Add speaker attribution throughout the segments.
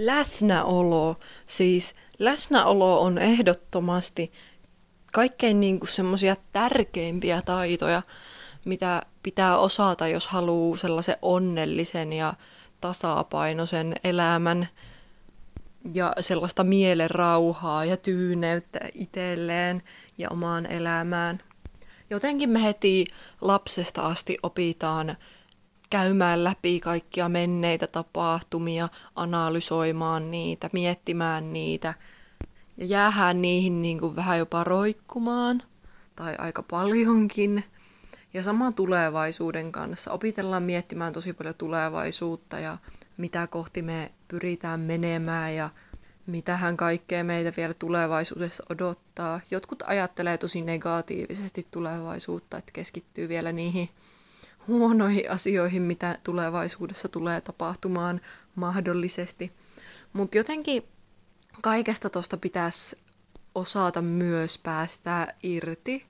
Speaker 1: Läsnäolo. Siis läsnäolo on ehdottomasti kaikkein niin semmoisia tärkeimpiä taitoja, mitä pitää osata, jos haluaa sellaisen onnellisen ja tasapainoisen elämän ja sellaista mielen rauhaa ja tyyneyttä itselleen ja omaan elämään. Jotenkin me heti lapsesta asti opitaan käymään läpi kaikkia menneitä tapahtumia, analysoimaan niitä, miettimään niitä ja jäähän niihin niin kuin vähän jopa roikkumaan tai aika paljonkin. Ja sama tulevaisuuden kanssa. Opitellaan miettimään tosi paljon tulevaisuutta ja mitä kohti me pyritään menemään ja mitähän kaikkea meitä vielä tulevaisuudessa odottaa. Jotkut ajattelee tosi negatiivisesti tulevaisuutta, että keskittyy vielä niihin huonoihin asioihin, mitä tulevaisuudessa tulee tapahtumaan mahdollisesti. Mutta jotenkin kaikesta tuosta pitäisi osata myös päästä irti.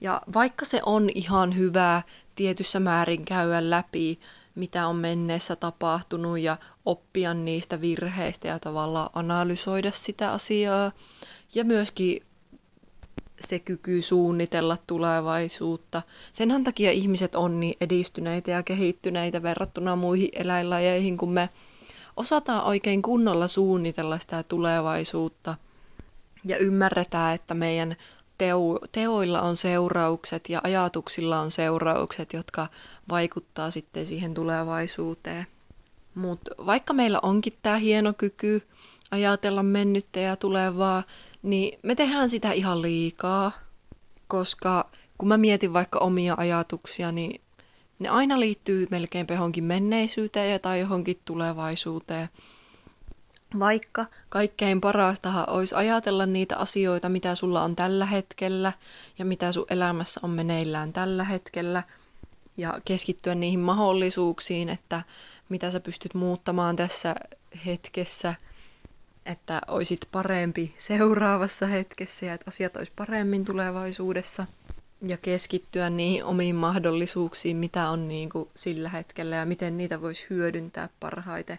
Speaker 1: Ja vaikka se on ihan hyvä tietyssä määrin käydä läpi, mitä on menneessä tapahtunut ja oppia niistä virheistä ja tavallaan analysoida sitä asiaa. Ja myöskin se kyky suunnitella tulevaisuutta. Senhän takia ihmiset on niin edistyneitä ja kehittyneitä verrattuna muihin eläinlajeihin, kun me osataan oikein kunnolla suunnitella sitä tulevaisuutta ja ymmärretään, että meidän teo, teoilla on seuraukset ja ajatuksilla on seuraukset, jotka vaikuttaa sitten siihen tulevaisuuteen. Mutta vaikka meillä onkin tämä hieno kyky ajatella mennyttä ja tulevaa, niin me tehdään sitä ihan liikaa, koska kun mä mietin vaikka omia ajatuksia, niin ne aina liittyy melkein johonkin menneisyyteen tai johonkin tulevaisuuteen. Vaikka kaikkein parastahan olisi ajatella niitä asioita, mitä sulla on tällä hetkellä ja mitä sun elämässä on meneillään tällä hetkellä ja keskittyä niihin mahdollisuuksiin, että mitä sä pystyt muuttamaan tässä hetkessä, että oisit parempi seuraavassa hetkessä ja että asiat olisi paremmin tulevaisuudessa ja keskittyä niihin omiin mahdollisuuksiin, mitä on niin kuin sillä hetkellä ja miten niitä voisi hyödyntää parhaiten.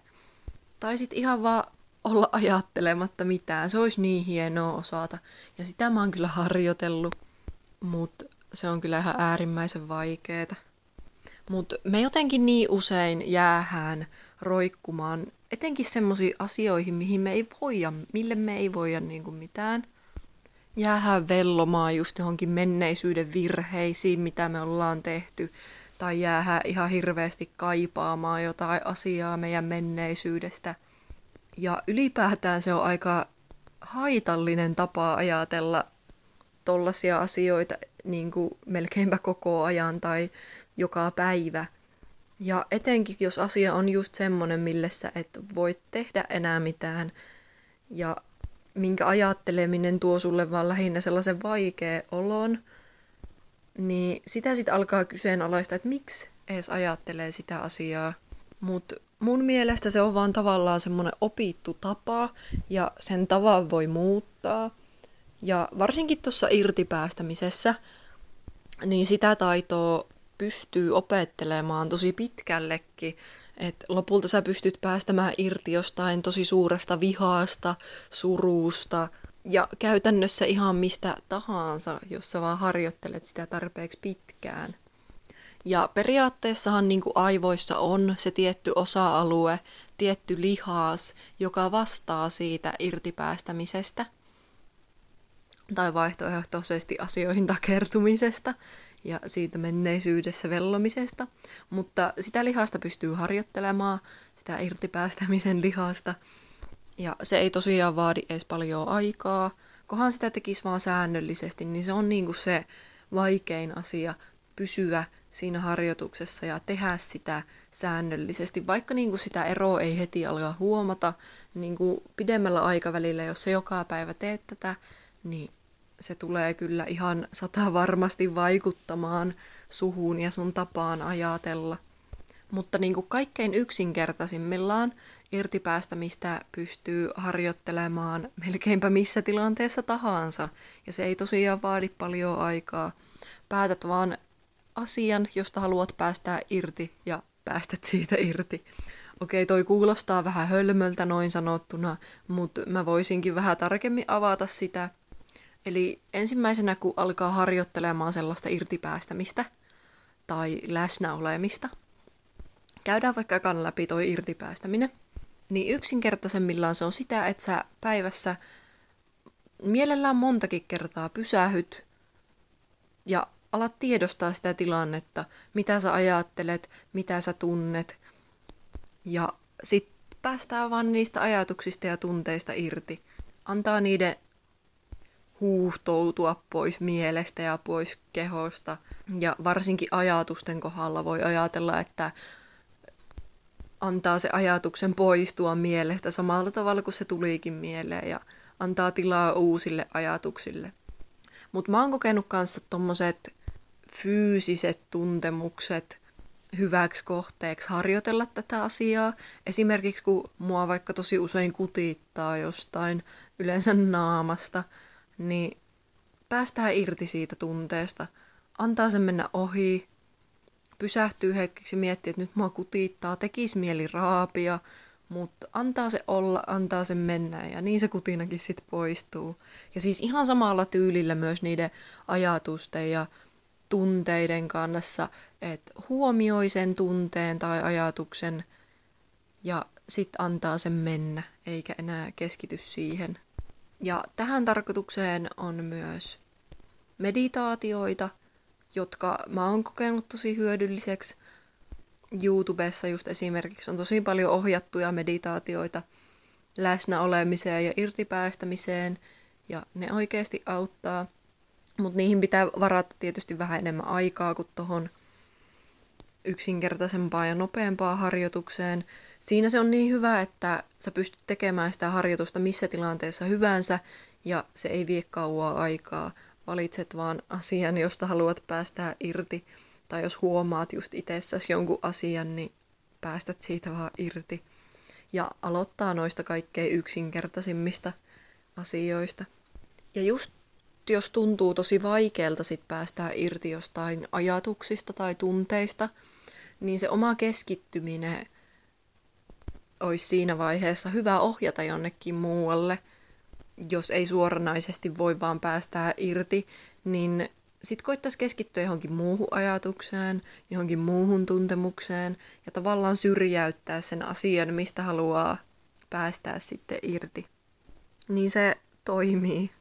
Speaker 1: Tai sitten ihan vaan olla ajattelematta mitään. Se olisi niin hienoa osata. Ja sitä mä oon kyllä harjoitellut, mutta se on kyllä ihan äärimmäisen vaikeeta. Mutta me jotenkin niin usein jäähän roikkumaan etenkin semmoisiin asioihin, mihin me ei voida, mille me ei voida niin kuin mitään. Jäähän vellomaan just johonkin menneisyyden virheisiin, mitä me ollaan tehty. Tai jäähän ihan hirveästi kaipaamaan jotain asiaa meidän menneisyydestä. Ja ylipäätään se on aika haitallinen tapa ajatella tollaisia asioita niin kuin melkeinpä koko ajan tai joka päivä. Ja etenkin, jos asia on just semmoinen, millä sä et voi tehdä enää mitään ja minkä ajatteleminen tuo sulle vaan lähinnä sellaisen vaikea olon, niin sitä sitten alkaa kyseenalaista, että miksi edes ajattelee sitä asiaa. Mutta mun mielestä se on vaan tavallaan semmoinen opittu tapa ja sen tavan voi muuttaa. Ja varsinkin tuossa irtipäästämisessä, niin sitä taitoa pystyy opettelemaan tosi pitkällekin. Et lopulta sä pystyt päästämään irti jostain tosi suuresta vihaasta, surusta ja käytännössä ihan mistä tahansa, jos sä vaan harjoittelet sitä tarpeeksi pitkään. Ja periaatteessahan niin kuin aivoissa on se tietty osa-alue, tietty lihas, joka vastaa siitä irtipäästämisestä tai vaihtoehtoisesti asioihin takertumisesta ja siitä menneisyydessä vellomisesta, mutta sitä lihasta pystyy harjoittelemaan, sitä irtipäästämisen lihasta, ja se ei tosiaan vaadi edes paljon aikaa, kohan sitä tekisi vaan säännöllisesti, niin se on niin kuin se vaikein asia pysyä siinä harjoituksessa ja tehdä sitä säännöllisesti. Vaikka niin kuin sitä eroa ei heti alkaa huomata, niin kuin pidemmällä aikavälillä, jos se joka päivä teet tätä, niin se tulee kyllä ihan sata varmasti vaikuttamaan suhun ja sun tapaan ajatella. Mutta niin kuin kaikkein yksinkertaisimmillaan irtipäästämistä pystyy harjoittelemaan melkeinpä missä tilanteessa tahansa. Ja se ei tosiaan vaadi paljon aikaa. Päätät vaan asian, josta haluat päästää irti ja päästät siitä irti. Okei, toi kuulostaa vähän hölmöltä noin sanottuna, mutta mä voisinkin vähän tarkemmin avata sitä. Eli ensimmäisenä, kun alkaa harjoittelemaan sellaista irtipäästämistä tai läsnäolemista, käydään vaikka ekan läpi toi irtipäästäminen, niin yksinkertaisemmillaan se on sitä, että sä päivässä mielellään montakin kertaa pysähyt ja alat tiedostaa sitä tilannetta, mitä sä ajattelet, mitä sä tunnet. Ja sitten päästään vaan niistä ajatuksista ja tunteista irti. Antaa niiden huuhtoutua pois mielestä ja pois kehosta. Ja varsinkin ajatusten kohdalla voi ajatella, että antaa se ajatuksen poistua mielestä samalla tavalla kuin se tulikin mieleen ja antaa tilaa uusille ajatuksille. Mutta mä oon kokenut kanssa tommoset fyysiset tuntemukset hyväksi kohteeksi harjoitella tätä asiaa. Esimerkiksi kun mua vaikka tosi usein kutittaa jostain, yleensä naamasta, niin päästään irti siitä tunteesta. Antaa sen mennä ohi, pysähtyy hetkeksi ja miettii, että nyt mua kutittaa, tekisi mieli raapia, mutta antaa se olla, antaa sen mennä ja niin se kutinakin sitten poistuu. Ja siis ihan samalla tyylillä myös niiden ajatusten ja tunteiden kanssa, että huomioi sen tunteen tai ajatuksen ja sitten antaa sen mennä, eikä enää keskity siihen. Ja tähän tarkoitukseen on myös meditaatioita, jotka mä oon kokenut tosi hyödylliseksi. YouTubessa just esimerkiksi on tosi paljon ohjattuja meditaatioita läsnä olemiseen ja irtipäästämiseen, ja ne oikeasti auttaa – mutta niihin pitää varata tietysti vähän enemmän aikaa kuin tuohon yksinkertaisempaan ja nopeampaan harjoitukseen. Siinä se on niin hyvä, että sä pystyt tekemään sitä harjoitusta missä tilanteessa hyvänsä ja se ei vie kauaa aikaa. Valitset vaan asian, josta haluat päästä irti. Tai jos huomaat just itsessäsi jonkun asian, niin päästät siitä vaan irti. Ja aloittaa noista kaikkein yksinkertaisimmista asioista. Ja just jos tuntuu tosi vaikealta sit päästää irti jostain ajatuksista tai tunteista, niin se oma keskittyminen olisi siinä vaiheessa hyvä ohjata jonnekin muualle. Jos ei suoranaisesti voi vaan päästää irti, niin sitten koittaisi keskittyä johonkin muuhun ajatukseen, johonkin muuhun tuntemukseen ja tavallaan syrjäyttää sen asian, mistä haluaa päästää sitten irti. Niin se toimii.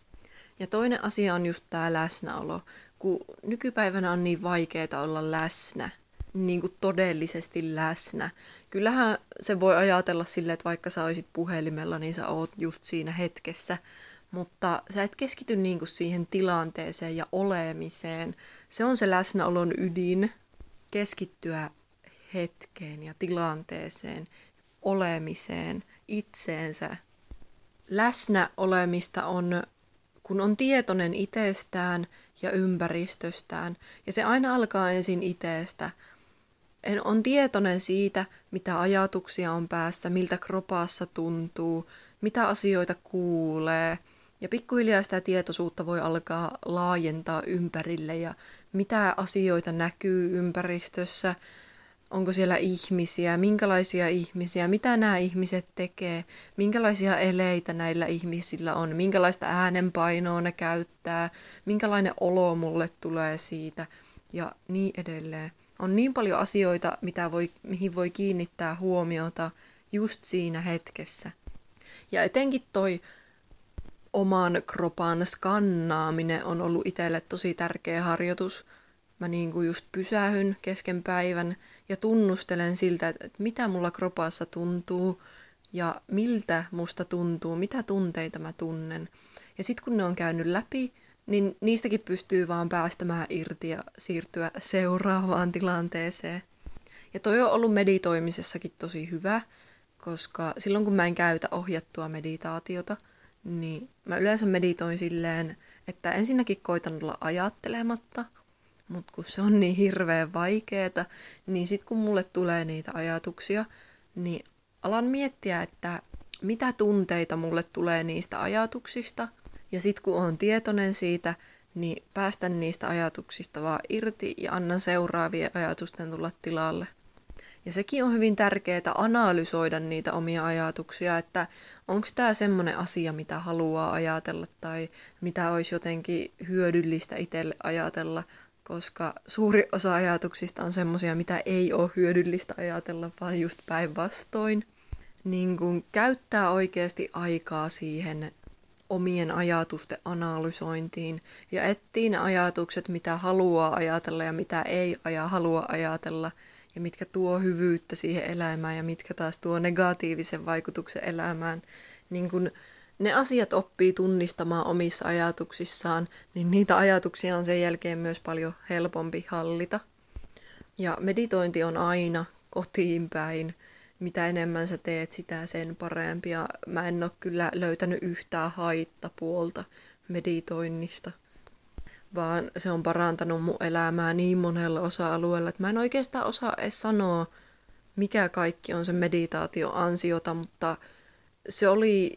Speaker 1: Ja toinen asia on just tämä läsnäolo, kun nykypäivänä on niin vaikeaa olla läsnä, niin kuin todellisesti läsnä. Kyllähän se voi ajatella silleen, että vaikka sä olisit puhelimella, niin sä oot just siinä hetkessä, mutta sä et keskity niin kuin siihen tilanteeseen ja olemiseen. Se on se läsnäolon ydin, keskittyä hetkeen ja tilanteeseen, olemiseen, itseensä. Läsnä olemista on kun on tietoinen itsestään ja ympäristöstään, ja se aina alkaa ensin itsestä. On tietoinen siitä, mitä ajatuksia on päässä, miltä kropassa tuntuu, mitä asioita kuulee, ja pikkuhiljaa sitä tietoisuutta voi alkaa laajentaa ympärille ja mitä asioita näkyy ympäristössä, onko siellä ihmisiä, minkälaisia ihmisiä, mitä nämä ihmiset tekee, minkälaisia eleitä näillä ihmisillä on, minkälaista äänenpainoa ne käyttää, minkälainen olo mulle tulee siitä ja niin edelleen. On niin paljon asioita, mitä voi, mihin voi kiinnittää huomiota just siinä hetkessä. Ja etenkin toi oman kropan skannaaminen on ollut itselle tosi tärkeä harjoitus – mä niin kuin just pysähyn kesken päivän ja tunnustelen siltä, että mitä mulla kropassa tuntuu ja miltä musta tuntuu, mitä tunteita mä tunnen. Ja sitten kun ne on käynyt läpi, niin niistäkin pystyy vaan päästämään irti ja siirtyä seuraavaan tilanteeseen. Ja toi on ollut meditoimisessakin tosi hyvä, koska silloin kun mä en käytä ohjattua meditaatiota, niin mä yleensä meditoin silleen, että ensinnäkin koitan olla ajattelematta – mutta kun se on niin hirveän vaikeeta, niin sitten kun mulle tulee niitä ajatuksia, niin alan miettiä, että mitä tunteita mulle tulee niistä ajatuksista. Ja sitten kun on tietoinen siitä, niin päästän niistä ajatuksista vaan irti ja annan seuraavien ajatusten tulla tilalle. Ja sekin on hyvin tärkeää analysoida niitä omia ajatuksia, että onko tämä semmoinen asia, mitä haluaa ajatella tai mitä olisi jotenkin hyödyllistä itselle ajatella, koska suuri osa ajatuksista on semmoisia, mitä ei ole hyödyllistä ajatella, vaan just päinvastoin. Niin kun käyttää oikeasti aikaa siihen omien ajatusten analysointiin ja etsii ne ajatukset, mitä haluaa ajatella ja mitä ei aja, halua ajatella ja mitkä tuo hyvyyttä siihen elämään ja mitkä taas tuo negatiivisen vaikutuksen elämään. Niin kun ne asiat oppii tunnistamaan omissa ajatuksissaan, niin niitä ajatuksia on sen jälkeen myös paljon helpompi hallita. Ja meditointi on aina kotiin päin mitä enemmän sä teet, sitä sen parempi. Ja mä en ole kyllä löytänyt yhtään haittapuolta meditoinnista, vaan se on parantanut mun elämää niin monella osa-alueella, että mä en oikeastaan osaa edes sanoa, mikä kaikki on se meditaatio ansiota, mutta se oli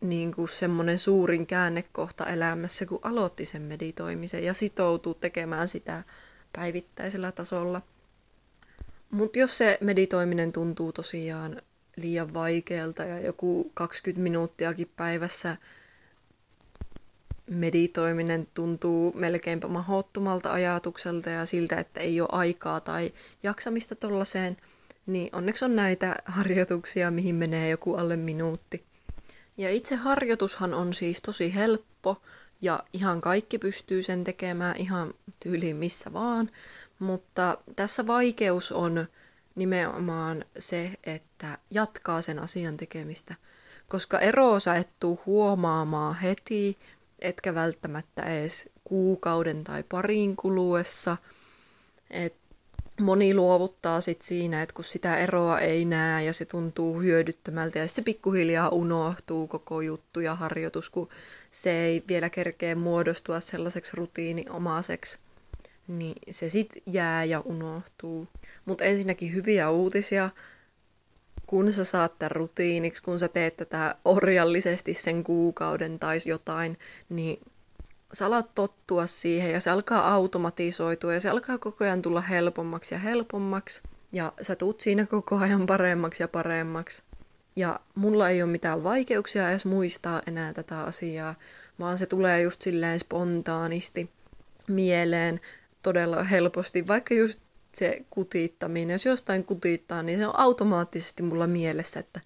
Speaker 1: niin kuin semmoinen suurin käännekohta elämässä, kun aloitti sen meditoimisen ja sitoutuu tekemään sitä päivittäisellä tasolla – mutta jos se meditoiminen tuntuu tosiaan liian vaikealta ja joku 20 minuuttiakin päivässä meditoiminen tuntuu melkeinpä mahdottomalta ajatukselta ja siltä, että ei ole aikaa tai jaksamista tollaiseen, niin onneksi on näitä harjoituksia, mihin menee joku alle minuutti. Ja itse harjoitushan on siis tosi helppo ja ihan kaikki pystyy sen tekemään ihan tyyliin missä vaan, mutta tässä vaikeus on nimenomaan se, että jatkaa sen asian tekemistä, koska eroa sä et tuu huomaamaan heti, etkä välttämättä edes kuukauden tai parin kuluessa. Et moni luovuttaa sit siinä, että kun sitä eroa ei näe ja se tuntuu hyödyttömältä ja sitten se pikkuhiljaa unohtuu koko juttu ja harjoitus, kun se ei vielä kerkeä muodostua sellaiseksi rutiiniomaiseksi niin se sit jää ja unohtuu. Mutta ensinnäkin hyviä uutisia, kun sä saat tämän rutiiniksi, kun sä teet tätä orjallisesti sen kuukauden tai jotain, niin sä alat tottua siihen ja se alkaa automatisoitua ja se alkaa koko ajan tulla helpommaksi ja helpommaksi. Ja sä tuut siinä koko ajan paremmaksi ja paremmaksi. Ja mulla ei ole mitään vaikeuksia edes muistaa enää tätä asiaa, vaan se tulee just silleen spontaanisti mieleen todella helposti, vaikka just se kutiittaminen, jos jostain kutiittaa, niin se on automaattisesti mulla mielessä, että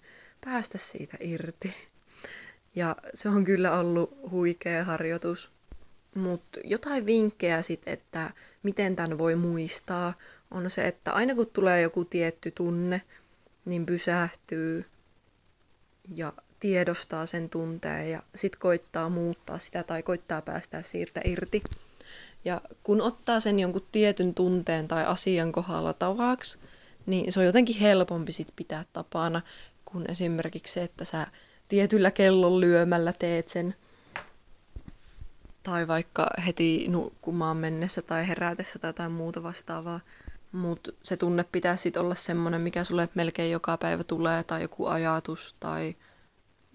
Speaker 1: päästä siitä irti. Ja se on kyllä ollut huikea harjoitus. Mutta jotain vinkkejä sitten, että miten tämän voi muistaa, on se, että aina kun tulee joku tietty tunne, niin pysähtyy ja tiedostaa sen tunteen ja sitten koittaa muuttaa sitä tai koittaa päästä siitä irti. Ja kun ottaa sen jonkun tietyn tunteen tai asian kohdalla tavaksi, niin se on jotenkin helpompi sit pitää tapana kuin esimerkiksi se, että sä tietyllä kellon lyömällä teet sen. Tai vaikka heti nukkumaan mennessä tai herätessä tai jotain muuta vastaavaa. Mutta se tunne pitää sitten olla semmoinen, mikä sulle melkein joka päivä tulee, tai joku ajatus, tai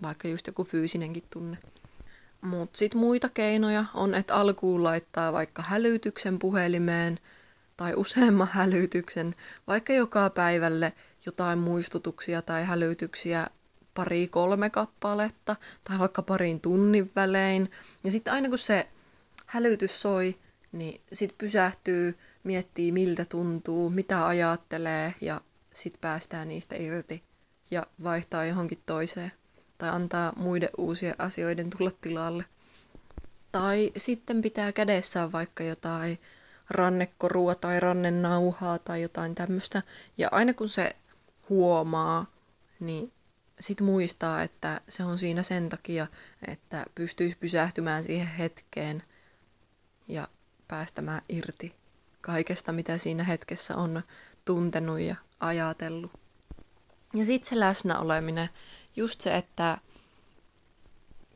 Speaker 1: vaikka just joku fyysinenkin tunne. Mutta sitten muita keinoja on, että alkuun laittaa vaikka hälytyksen puhelimeen tai useamman hälytyksen, vaikka joka päivälle jotain muistutuksia tai hälytyksiä pari kolme kappaletta tai vaikka parin tunnin välein. Ja sitten aina kun se hälytys soi, niin sitten pysähtyy, miettii miltä tuntuu, mitä ajattelee ja sitten päästään niistä irti ja vaihtaa johonkin toiseen tai antaa muiden uusien asioiden tulla tilalle. Tai sitten pitää kädessään vaikka jotain rannekorua tai rannenauhaa tai jotain tämmöistä. Ja aina kun se huomaa, niin sitten muistaa, että se on siinä sen takia, että pystyisi pysähtymään siihen hetkeen ja päästämään irti kaikesta, mitä siinä hetkessä on tuntenut ja ajatellut. Ja sitten se läsnä oleminen, just se, että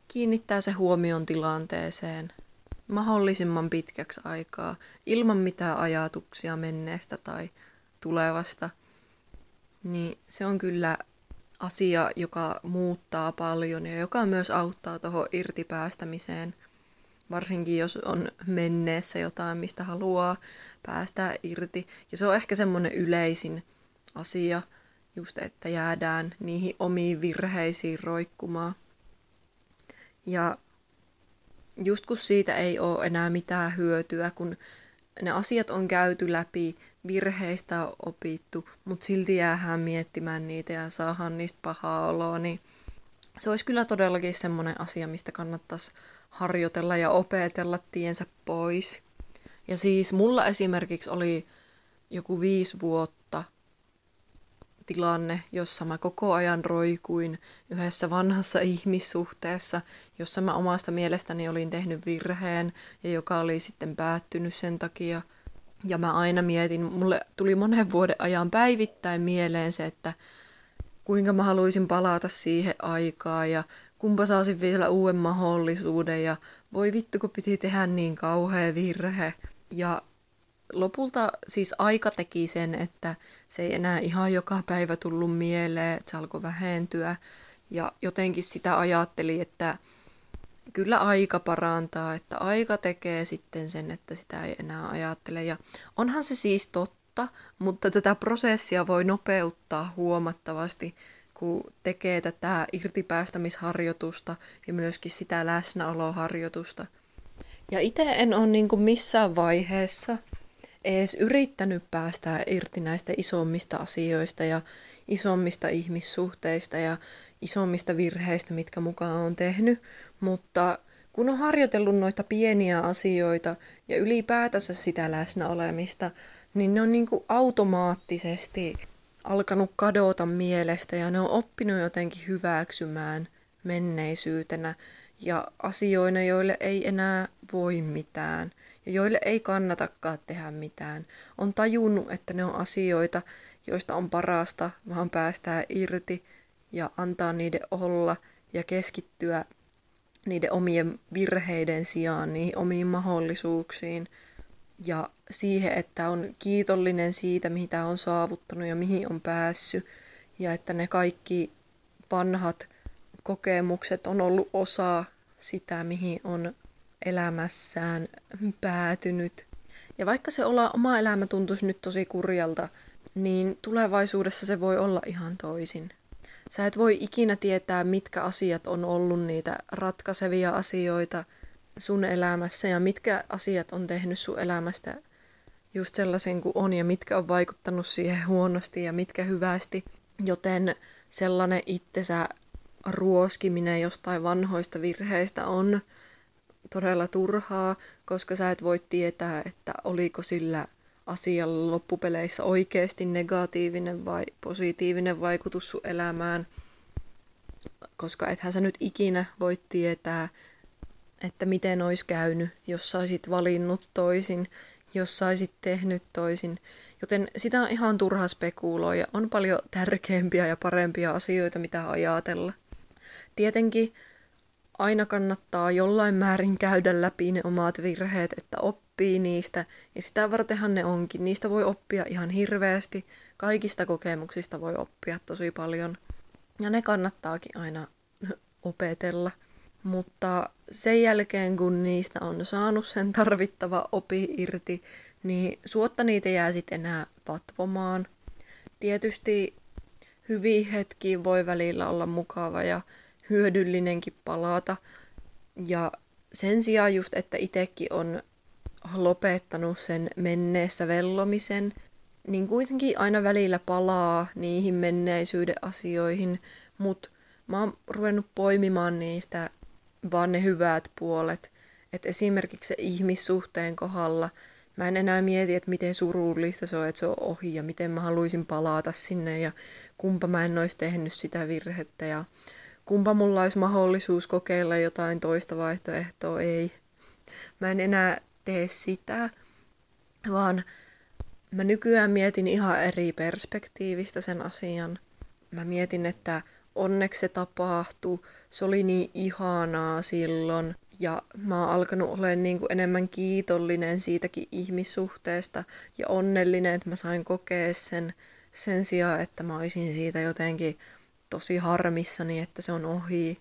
Speaker 1: kiinnittää se huomion tilanteeseen mahdollisimman pitkäksi aikaa, ilman mitään ajatuksia menneestä tai tulevasta, niin se on kyllä asia, joka muuttaa paljon ja joka myös auttaa tuohon irtipäästämiseen. Varsinkin jos on menneessä jotain, mistä haluaa päästä irti. Ja se on ehkä semmoinen yleisin asia, just että jäädään niihin omiin virheisiin roikkumaan. Ja just kun siitä ei ole enää mitään hyötyä, kun ne asiat on käyty läpi, virheistä on opittu, mutta silti jäähän miettimään niitä ja saahan niistä pahaa oloa, niin se olisi kyllä todellakin semmoinen asia, mistä kannattaisi harjoitella ja opetella tiensä pois. Ja siis mulla esimerkiksi oli joku viisi vuotta tilanne, jossa mä koko ajan roikuin yhdessä vanhassa ihmissuhteessa, jossa mä omasta mielestäni olin tehnyt virheen ja joka oli sitten päättynyt sen takia. Ja mä aina mietin, mulle tuli monen vuoden ajan päivittäin mieleen se, että kuinka mä haluaisin palata siihen aikaan ja kumpa saisin vielä uuden mahdollisuuden ja voi vittu kun piti tehdä niin kauhea virhe. Ja lopulta siis aika teki sen, että se ei enää ihan joka päivä tullut mieleen, että se alkoi vähentyä. Ja jotenkin sitä ajatteli, että kyllä aika parantaa, että aika tekee sitten sen, että sitä ei enää ajattele. Ja onhan se siis totta, mutta tätä prosessia voi nopeuttaa huomattavasti, kun tekee tätä irtipäästämisharjoitusta ja myöskin sitä läsnäoloharjoitusta. Ja itse en ole niin missään vaiheessa edes yrittänyt päästää irti näistä isommista asioista ja isommista ihmissuhteista ja isommista virheistä, mitkä mukaan on tehnyt, mutta kun on harjoitellut noita pieniä asioita ja ylipäätänsä sitä läsnäolemista, niin ne on niin kuin automaattisesti alkanut kadota mielestä ja ne on oppinut jotenkin hyväksymään menneisyytenä ja asioina, joille ei enää voi mitään ja joille ei kannatakaan tehdä mitään. On tajunnut, että ne on asioita, joista on parasta vaan päästää irti ja antaa niiden olla ja keskittyä niiden omien virheiden sijaan niihin omiin mahdollisuuksiin ja siihen, että on kiitollinen siitä, mitä on saavuttanut ja mihin on päässyt ja että ne kaikki vanhat kokemukset on ollut osa sitä, mihin on elämässään päätynyt. Ja vaikka se olla, oma elämä tuntuisi nyt tosi kurjalta, niin tulevaisuudessa se voi olla ihan toisin. Sä et voi ikinä tietää, mitkä asiat on ollut niitä ratkaisevia asioita sun elämässä ja mitkä asiat on tehnyt sun elämästä just sellaisen kuin on ja mitkä on vaikuttanut siihen huonosti ja mitkä hyvästi. Joten sellainen itsensä ruoskiminen jostain vanhoista virheistä on todella turhaa, koska sä et voi tietää, että oliko sillä asialla loppupeleissä oikeasti negatiivinen vai positiivinen vaikutus sun elämään, koska ethän sä nyt ikinä voi tietää, että miten olisi käynyt, jos saisit valinnut toisin, jos saisit tehnyt toisin. Joten sitä on ihan turha spekuloida. On paljon tärkeämpiä ja parempia asioita, mitä ajatella. Tietenkin aina kannattaa jollain määrin käydä läpi ne omat virheet, että oppii niistä. Ja sitä vartenhan ne onkin. Niistä voi oppia ihan hirveästi. Kaikista kokemuksista voi oppia tosi paljon. Ja ne kannattaakin aina opetella. Mutta sen jälkeen, kun niistä on saanut sen tarvittava opi irti, niin suotta niitä jää sitten enää vatvomaan. Tietysti hyviä hetki voi välillä olla mukava ja hyödyllinenkin palata. Ja sen sijaan just, että itsekin on lopettanut sen menneessä vellomisen, niin kuitenkin aina välillä palaa niihin menneisyyden asioihin, mutta mä oon ruvennut poimimaan niistä vaan ne hyvät puolet. Että esimerkiksi se ihmissuhteen kohdalla mä en enää mieti, että miten surullista se on, että se on ohi ja miten mä haluaisin palata sinne ja kumpa mä en olisi tehnyt sitä virhettä ja kumpa mulla olisi mahdollisuus kokeilla jotain toista vaihtoehtoa, ei. Mä en enää tee sitä, vaan mä nykyään mietin ihan eri perspektiivistä sen asian. Mä mietin, että onneksi se tapahtui, se oli niin ihanaa silloin ja mä oon alkanut olemaan niin kuin enemmän kiitollinen siitäkin ihmissuhteesta ja onnellinen, että mä sain kokea sen sen sijaan, että mä olisin siitä jotenkin tosi harmissani, että se on ohi.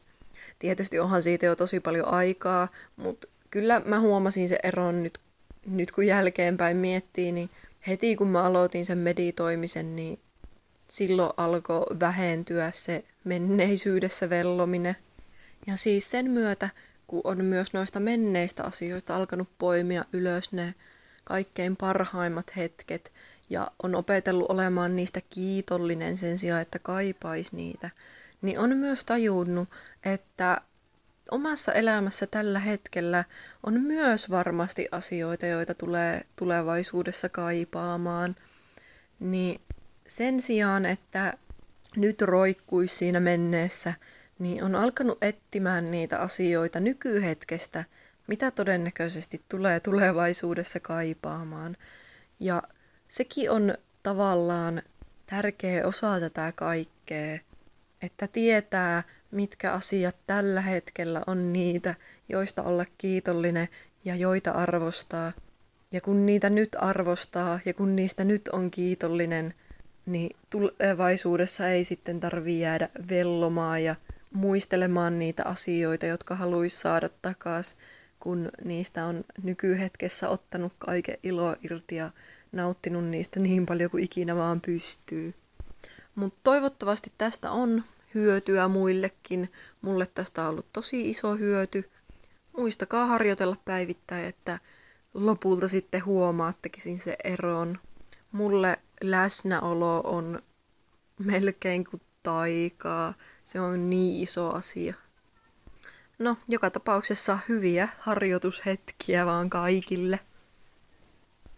Speaker 1: Tietysti onhan siitä jo tosi paljon aikaa, mutta kyllä mä huomasin se eron nyt, nyt kun jälkeenpäin miettii, niin heti kun mä aloitin sen meditoimisen, niin silloin alkoi vähentyä se menneisyydessä vellominen. Ja siis sen myötä, kun on myös noista menneistä asioista alkanut poimia ylös ne kaikkein parhaimmat hetket ja on opetellut olemaan niistä kiitollinen sen sijaan, että kaipaisi niitä, niin on myös tajunnut, että omassa elämässä tällä hetkellä on myös varmasti asioita, joita tulee tulevaisuudessa kaipaamaan. Niin sen sijaan, että nyt roikkuisi siinä menneessä, niin on alkanut etsimään niitä asioita nykyhetkestä, mitä todennäköisesti tulee tulevaisuudessa kaipaamaan. Ja sekin on tavallaan tärkeä osa tätä kaikkea, että tietää, mitkä asiat tällä hetkellä on niitä, joista olla kiitollinen ja joita arvostaa. Ja kun niitä nyt arvostaa ja kun niistä nyt on kiitollinen, niin tulevaisuudessa ei sitten tarvi jäädä vellomaan ja muistelemaan niitä asioita, jotka haluaisi saada takaisin, kun niistä on nykyhetkessä ottanut kaiken ilo irti ja nauttinut niistä niin paljon kuin ikinä vaan pystyy. Mutta toivottavasti tästä on hyötyä muillekin. Mulle tästä on ollut tosi iso hyöty. Muistakaa harjoitella päivittäin, että lopulta sitten huomaattekin se eron. Mulle läsnäolo on melkein kuin taikaa. Se on niin iso asia. No, joka tapauksessa hyviä harjoitushetkiä vaan kaikille.